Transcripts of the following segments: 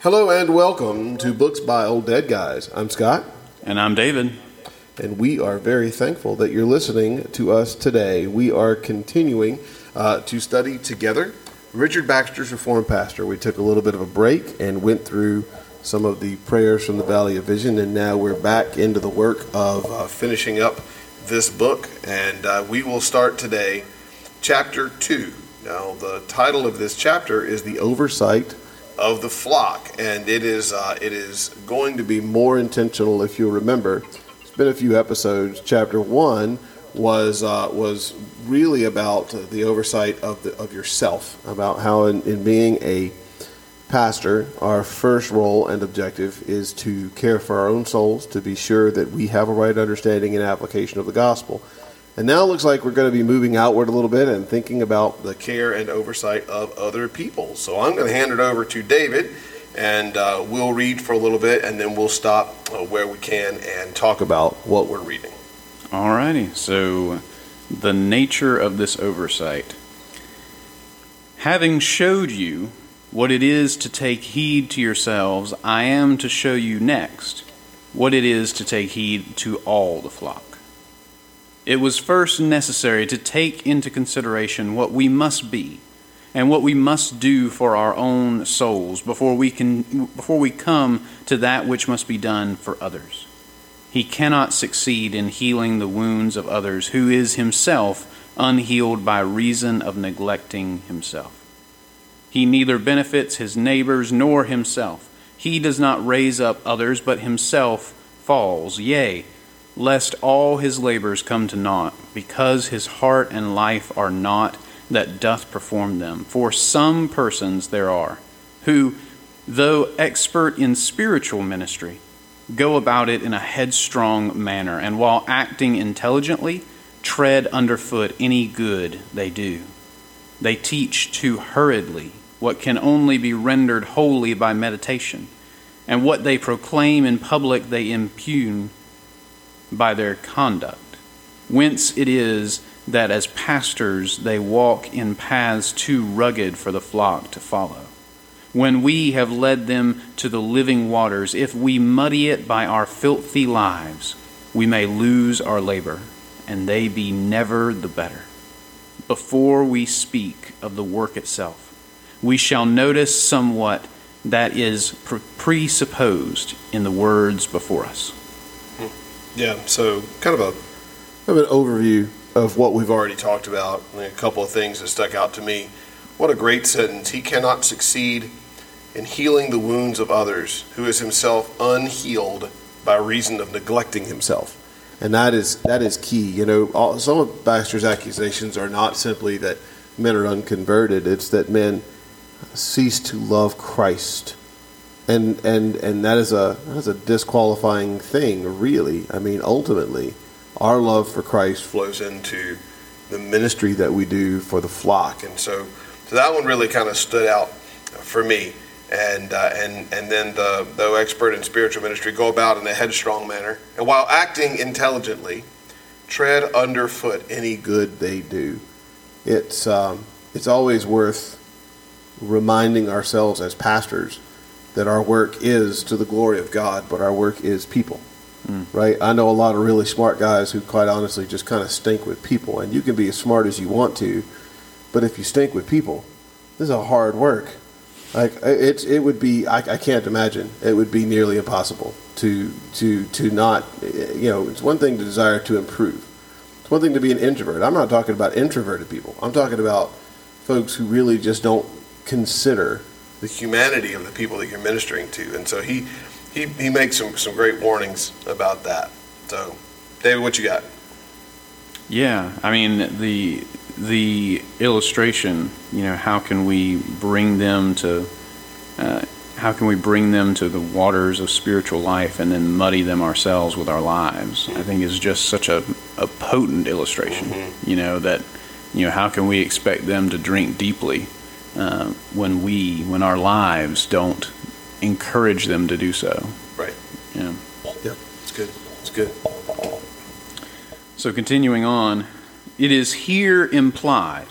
Hello and welcome to Books by Old Dead Guys. I'm Scott, And I'm David. and we are very thankful that you're listening to us today. We are continuing uh, to study together Richard Baxter's Reformed Pastor. We took a little bit of a break and went through some of the prayers from the Valley of Vision, and now we're back into the work of uh, finishing up this book. And uh, we will start today, chapter 2. Now, the title of this chapter is The Oversight of the flock, and it is uh, it is going to be more intentional. If you remember, it's been a few episodes. Chapter one was uh, was really about the oversight of the of yourself, about how in, in being a pastor, our first role and objective is to care for our own souls, to be sure that we have a right understanding and application of the gospel. And now it looks like we're going to be moving outward a little bit and thinking about the care and oversight of other people. So I'm going to hand it over to David, and uh, we'll read for a little bit, and then we'll stop uh, where we can and talk about what we're reading. Alrighty, so the nature of this oversight. Having showed you what it is to take heed to yourselves, I am to show you next what it is to take heed to all the flock. It was first necessary to take into consideration what we must be and what we must do for our own souls before we can before we come to that which must be done for others. He cannot succeed in healing the wounds of others who is himself unhealed by reason of neglecting himself. He neither benefits his neighbors nor himself. He does not raise up others, but himself falls. Yea, lest all his labors come to naught, because his heart and life are not that doth perform them. For some persons there are, who, though expert in spiritual ministry, go about it in a headstrong manner, and while acting intelligently, tread underfoot any good they do. They teach too hurriedly what can only be rendered holy by meditation, and what they proclaim in public they impugn by their conduct. Whence it is that as pastors they walk in paths too rugged for the flock to follow. When we have led them to the living waters, if we muddy it by our filthy lives, we may lose our labor, and they be never the better. Before we speak of the work itself, we shall notice somewhat that is presupposed in the words before us. Yeah, so kind of a kind of an overview of what we've already talked about. I mean, a couple of things that stuck out to me. What a great sentence. He cannot succeed in healing the wounds of others who is himself unhealed by reason of neglecting himself. And that is that is key. You know, all, some of Baxter's accusations are not simply that men are unconverted, it's that men cease to love Christ. And and and that is a that is a disqualifying thing, really. I mean, ultimately, our love for Christ flows into the ministry that we do for the flock, and so so that one really kind of stood out for me. And uh, and and then the though expert in spiritual ministry go about in a headstrong manner, and while acting intelligently, tread underfoot any good they do. It's um, it's always worth reminding ourselves as pastors that our work is to the glory of God, but our work is people. Mm. Right? I know a lot of really smart guys who, quite honestly, just kind of stink with people. And you can be as smart as you want to, but if you stink with people, this is a hard work. Like it's, it would be. I, I can't imagine. It would be nearly impossible to to to not. You know, it's one thing to desire to improve. It's one thing to be an introvert. I'm not talking about introverted people. I'm talking about folks who really just don't consider the humanity of the people that you're ministering to. And so he he, he makes some, some great warnings about that. So, David, what you got? Yeah, I mean the the illustration. You know, how can we bring them to? Uh, how can we bring them to the waters of spiritual life and then muddy them ourselves with our lives? I think is just such a, a potent illustration. Mm-hmm. You know that you know how can we expect them to drink deeply uh, when we when our lives don't encourage them to do so. Right. Yeah. Yep. It's good. It's good. So continuing on, it is here implied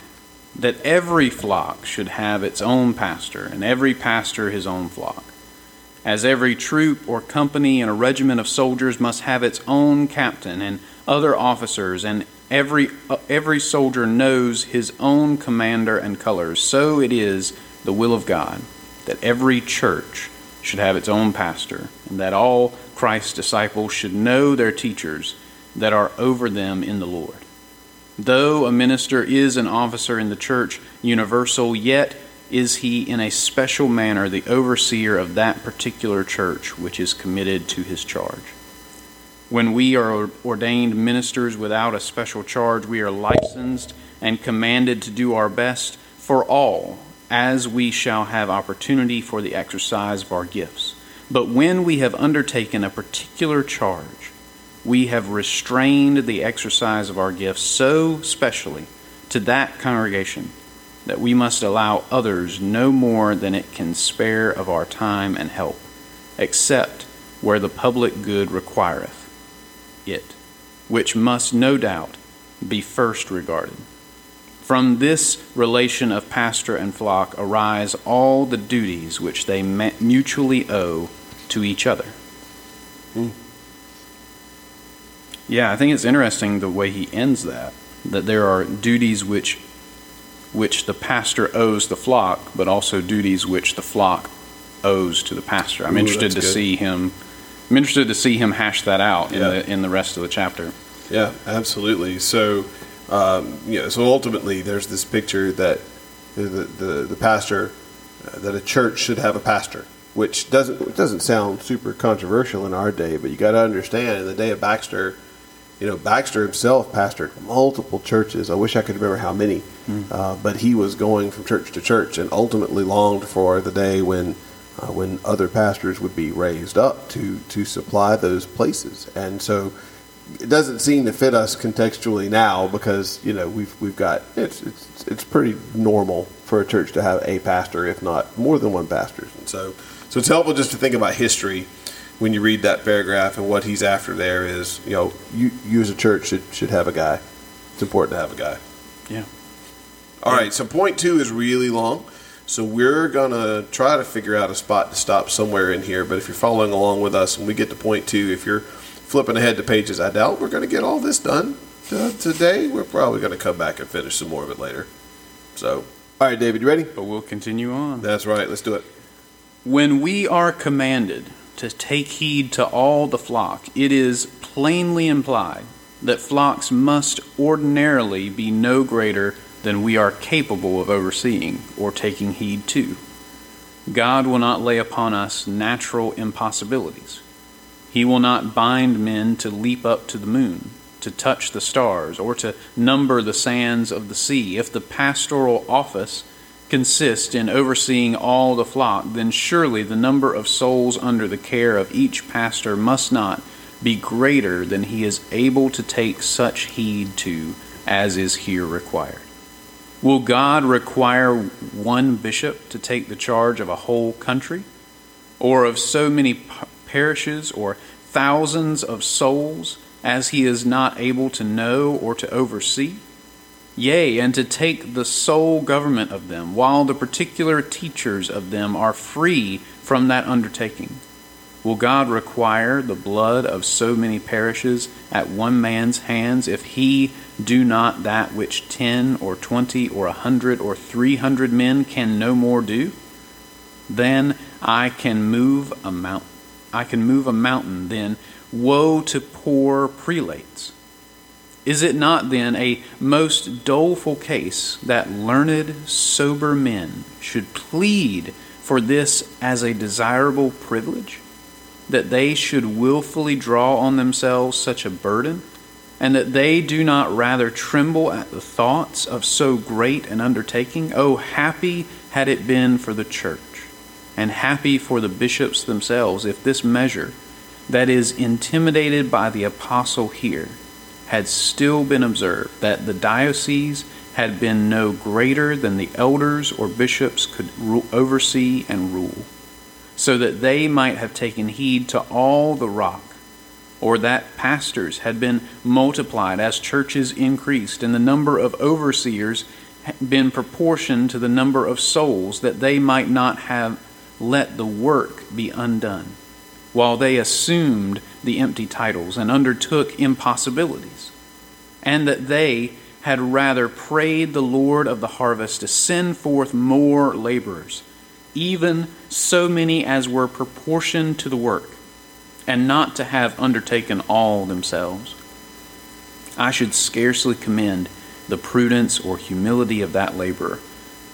that every flock should have its own pastor, and every pastor his own flock. As every troop or company and a regiment of soldiers must have its own captain and other officers, and every, uh, every soldier knows his own commander and colors, so it is the will of God that every church should have its own pastor, and that all Christ's disciples should know their teachers that are over them in the Lord. Though a minister is an officer in the church universal, yet is he in a special manner the overseer of that particular church which is committed to his charge. When we are ordained ministers without a special charge, we are licensed and commanded to do our best for all, as we shall have opportunity for the exercise of our gifts. But when we have undertaken a particular charge, we have restrained the exercise of our gifts so specially to that congregation that we must allow others no more than it can spare of our time and help, except where the public good requireth it, which must no doubt be first regarded. From this relation of pastor and flock arise all the duties which they mutually owe to each other. Mm. Yeah, I think it's interesting the way he ends that. That there are duties which which the pastor owes the flock, but also duties which the flock owes to the pastor. I'm Ooh, interested to good. see him. I'm interested to see him hash that out in yeah. the in the rest of the chapter. Yeah, absolutely. So, um, yeah. So ultimately, there's this picture that the the, the pastor uh, that a church should have a pastor, which doesn't doesn't sound super controversial in our day, but you got to understand in the day of Baxter you know, Baxter himself pastored multiple churches. I wish I could remember how many, mm. uh, but he was going from church to church and ultimately longed for the day when, uh, when other pastors would be raised up to to supply those places. And so, it doesn't seem to fit us contextually now because you know we've we've got it's it's it's pretty normal for a church to have a pastor, if not more than one pastor. And so, so it's helpful just to think about history when you read that paragraph and what he's after there is, you know, you, you as a church should, should have a guy. It's important to have a guy. Yeah. All right. So point two is really long. So we're going to try to figure out a spot to stop somewhere in here. But if you're following along with us and we get to point two, if you're flipping ahead to pages, I doubt we're going to get all this done uh, today. We're probably going to come back and finish some more of it later. So, all right, David, you ready? But we'll continue on. That's right. Let's do it. When we are commanded to take heed to all the flock, it is plainly implied that flocks must ordinarily be no greater than we are capable of overseeing or taking heed to. God will not lay upon us natural impossibilities. He will not bind men to leap up to the moon, to touch the stars, or to number the sands of the sea. If the pastoral office consist in overseeing all the flock, then surely the number of souls under the care of each pastor must not be greater than he is able to take such heed to as is here required. Will God require one bishop to take the charge of a whole country, or of so many parishes, or thousands of souls as he is not able to know or to oversee? Yea, and to take the sole government of them, while the particular teachers of them are free from that undertaking. Will God require the blood of so many parishes at one man's hands if he do not that which ten or twenty or a hundred or three hundred men can no more do? Then I can move a mount I can move a mountain, then woe to poor prelates is it not then a most doleful case that learned, sober men should plead for this as a desirable privilege? That they should wilfully draw on themselves such a burden? And that they do not rather tremble at the thoughts of so great an undertaking? Oh, happy had it been for the church, and happy for the bishops themselves, if this measure, that is intimidated by the apostle here, had still been observed, that the diocese had been no greater than the elders or bishops could oversee and rule, so that they might have taken heed to all the rock, or that pastors had been multiplied as churches increased, and the number of overseers been proportioned to the number of souls, that they might not have let the work be undone, while they assumed the empty titles and undertook impossibilities, and that they had rather prayed the Lord of the harvest to send forth more laborers, even so many as were proportioned to the work, and not to have undertaken all themselves. I should scarcely commend the prudence or humility of that laborer.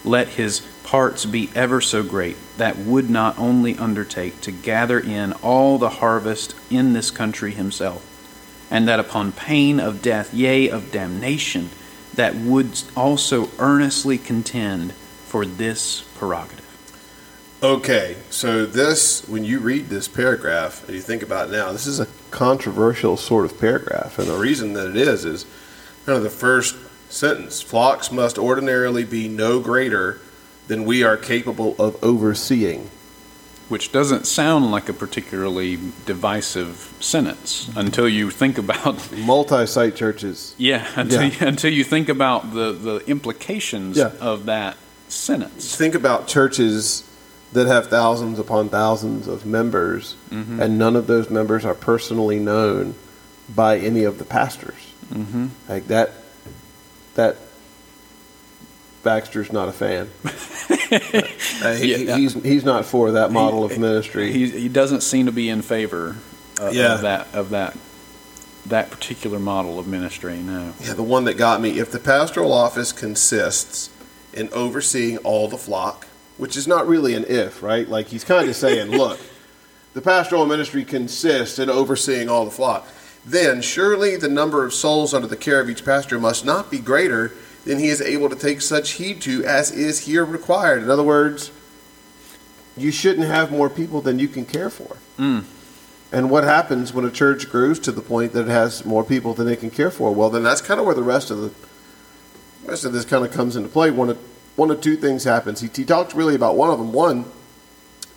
Let his parts be ever so great, that would not only undertake to gather in all the harvest in this country himself, and that upon pain of death, yea, of damnation, that would also earnestly contend for this prerogative. Okay, so this, when you read this paragraph and you think about it now, this is a controversial sort of paragraph. And the reason that it is, is kind of the first sentence flocks must ordinarily be no greater than we are capable of overseeing. Which doesn't sound like a particularly divisive sentence until you think about multi site churches. Yeah, until, yeah. You, until you think about the, the implications yeah. of that sentence. Think about churches that have thousands upon thousands of members, mm-hmm. and none of those members are personally known by any of the pastors. Mm-hmm. Like that, that Baxter's not a fan. uh, he, yeah. He's he's not for that model he, of ministry. He, he doesn't seem to be in favor of, yeah. of that of that that particular model of ministry. No. Yeah, the one that got me. If the pastoral office consists in overseeing all the flock, which is not really an if, right? Like he's kind of saying, look, the pastoral ministry consists in overseeing all the flock. Then surely the number of souls under the care of each pastor must not be greater than he is able to take such heed to as is here required. In other words, you shouldn't have more people than you can care for. Mm. And what happens when a church grows to the point that it has more people than it can care for? Well, then that's kind of where the rest of the rest of this kind of comes into play. One of one of two things happens. He, he talks really about one of them. One,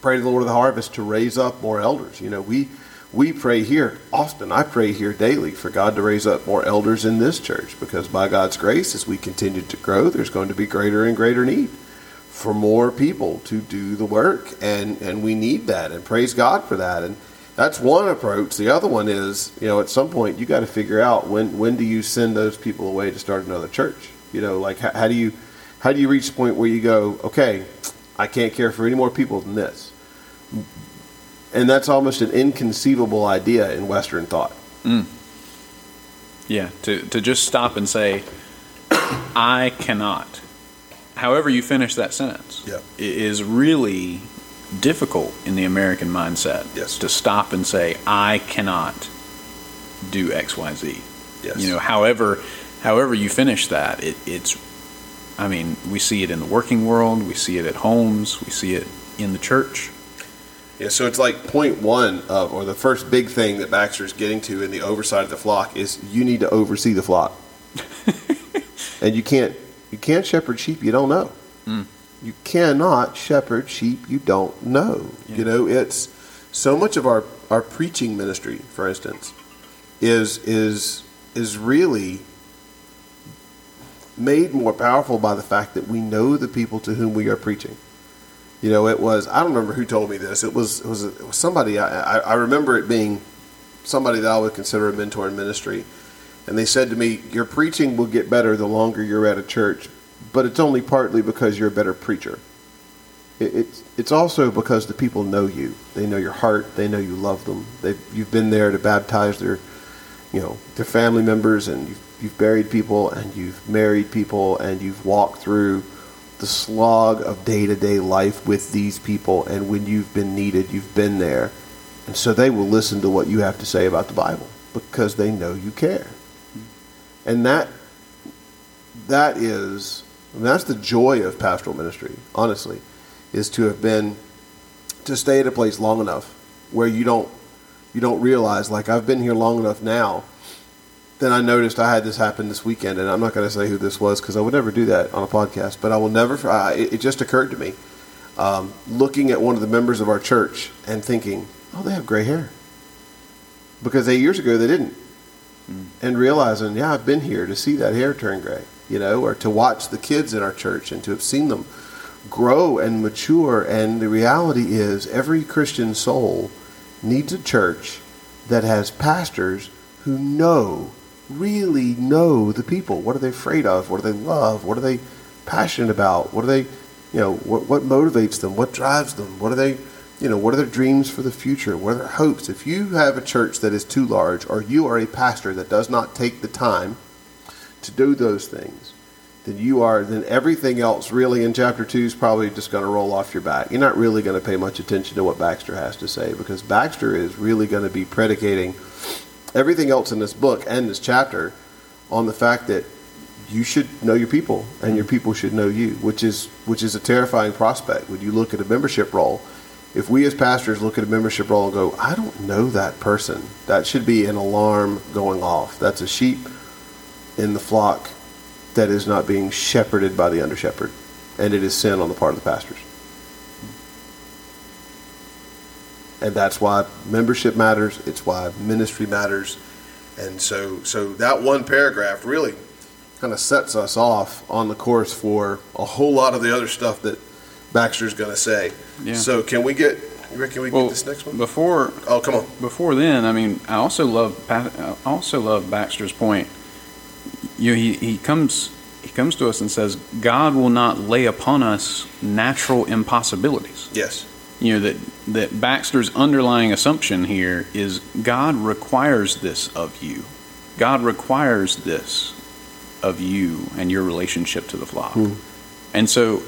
pray to the Lord of the harvest to raise up more elders. You know, we we pray here often. I pray here daily for God to raise up more elders in this church because by God's grace, as we continue to grow, there's going to be greater and greater need for more people to do the work, and and we need that, and praise God for that. And that's one approach. The other one is, you know, at some point you got to figure out when when do you send those people away to start another church? You know, like how, how do you how do you reach the point where you go, okay, I can't care for any more people than this and that's almost an inconceivable idea in Western thought. Mm. Yeah, to to just stop and say, "I cannot." However, you finish that sentence, yeah. is really difficult in the American mindset. Yes. To stop and say, "I cannot do X, Y, Z. Yes. You know, however, however you finish that, it, it's. I mean, we see it in the working world. We see it at homes. We see it in the church. Yeah, so it's like point one of, or the first big thing that Baxter is getting to in the oversight of the flock is you need to oversee the flock, and you can't you can't shepherd sheep you don't know. Mm. You cannot shepherd sheep you don't know. Yeah. You know, it's so much of our our preaching ministry, for instance, is is is really made more powerful by the fact that we know the people to whom we are preaching. You know, it was I don't remember who told me this. It was it was, it was somebody I, I remember it being somebody that I would consider a mentor in ministry, and they said to me, "Your preaching will get better the longer you're at a church, but it's only partly because you're a better preacher. It, it's it's also because the people know you. They know your heart. They know you love them. They you've been there to baptize their, you know, their family members, and you've you've buried people, and you've married people, and you've walked through." the slog of day to day life with these people, and when you've been needed, you've been there. And so they will listen to what you have to say about the Bible because they know you care. And that that is I mean, that's the joy of pastoral ministry, honestly, is to have been to stay at a place long enough where you don't you don't realize like I've been here long enough now then I noticed I had this happen this weekend, and I'm not going to say who this was because I would never do that on a podcast. But I will never. It, it, just occurred to me, um, looking at one of the members of our church and thinking, "Oh, they have gray hair," because eight years ago they didn't, mm. and realizing, "Yeah, I've been here to see that hair turn gray," you know, or to watch the kids in our church and to have seen them grow and mature. And the reality is, every Christian soul needs a church that has pastors who know, really know the people. What are they afraid of? What do they love? What are they passionate about? What are they, you know, what, what motivates them? What drives them? What are they, you know, what are their dreams for the future? What are their hopes? If you have a church that is too large, or you are a pastor that does not take the time to do those things, then you are then everything else really in chapter two is probably just going to roll off your back. You're not really going to pay much attention to what Baxter has to say because Baxter is really going to be predicating everything else in this book and this chapter on the fact that you should know your people and your people should know you, which is which is a terrifying prospect when you look at a membership roll. If we as pastors look at a membership roll and go, I don't know that person, that should be an alarm going off. That's a sheep in the flock that is not being shepherded by the under shepherd, and it is sin on the part of the pastors. And that's why membership matters. It's why ministry matters. And so, so that one paragraph really kind of sets us off on the course for a whole lot of the other stuff that Baxter's going to say. Yeah. So, can we get? You reckon we Well, get this next one? before Oh, come on. before then, I mean, I also love I also love Baxter's point. You know, he, he comes he comes to us and says, God will not lay upon us natural impossibilities. Yes. You know that that Baxter's underlying assumption here is God requires this of you. God requires this of you and your relationship to the flock. Hmm. And so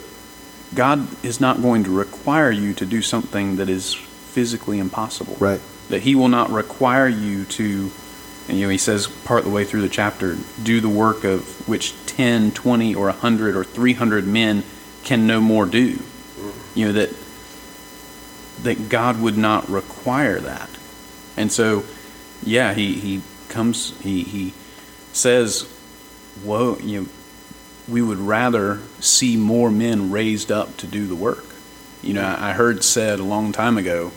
God is not going to require you to do something that is physically impossible Right. that he will not require you to and you know he says part of the way through the chapter do the work of which 10 20 or 100 or 300 men can no more do you know that that god would not require that and so yeah he he comes he he says whoa you know we would rather see more men raised up to do the work you know i I heard said a long time ago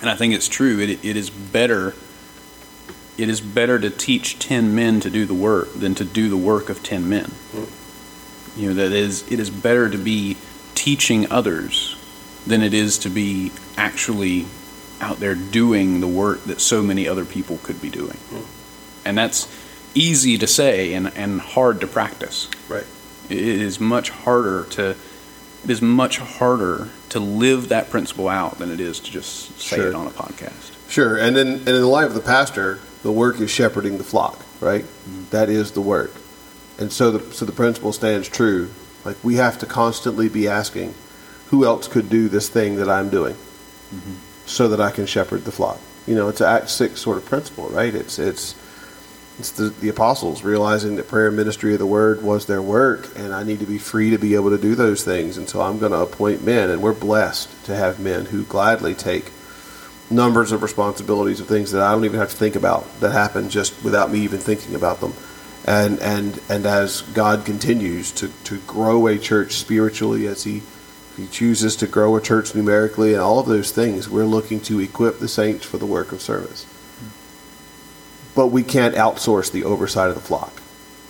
and I think it's true. It, it is better. It is better to teach ten men to do the work than to do the work of ten men. Hmm. You know that is. It is better to be teaching others than it is to be actually out there doing the work that so many other people could be doing. Hmm. And that's easy to say and, and hard to practice. Right. It is much harder to it is much harder to live that principle out than it is to just say Sure. it on a podcast. Sure, and in and in the life of the pastor, the work is shepherding the flock, right? Mm-hmm. That is the work, and so the so the principle stands true. Like we have to constantly be asking, who else could do this thing that I'm doing, mm-hmm. so that I can shepherd the flock. You know, it's an Act six sort of principle, right? It's it's it's the, the apostles realizing that prayer and ministry of the word was their work, and I need to be free to be able to do those things, and so I'm going to appoint men, and we're blessed to have men who gladly take numbers of responsibilities of things that I don't even have to think about that happen just without me even thinking about them. And and and as God continues to, to grow a church spiritually, as he he chooses to grow a church numerically and all of those things, we're looking to equip the saints for the work of service. But we can't outsource the oversight of the flock.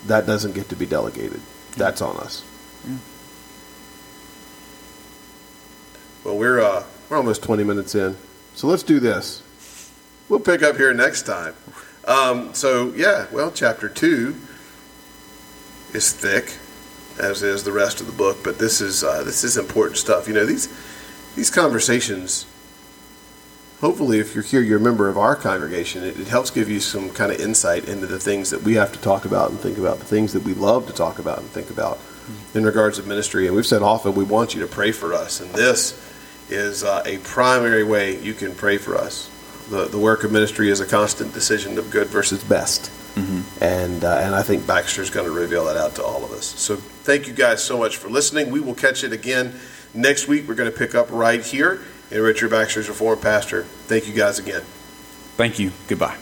That doesn't get to be delegated. That's on us. Well, we're uh, we're almost 20 minutes in, so let's do this. We'll pick up here next time. Um, so yeah, well, chapter two is thick, as is the rest of the book. But this is uh, this is important stuff. You know these these conversations. Hopefully, if you're here, you're a member of our congregation. It, it helps give you some kind of insight into the things that we have to talk about and think about, the things that we love to talk about and think about in regards to ministry. And we've said often we want you to pray for us, and this is uh, a primary way you can pray for us. The, the work of ministry is a constant decision of good versus best. And, uh, and I think Baxter's going to reveal that out to all of us. So thank you guys so much for listening. We will catch it again next week. We're going to pick up right here in Richard Baxter's Reformed Pastor. Thank you guys again. Thank you. Goodbye.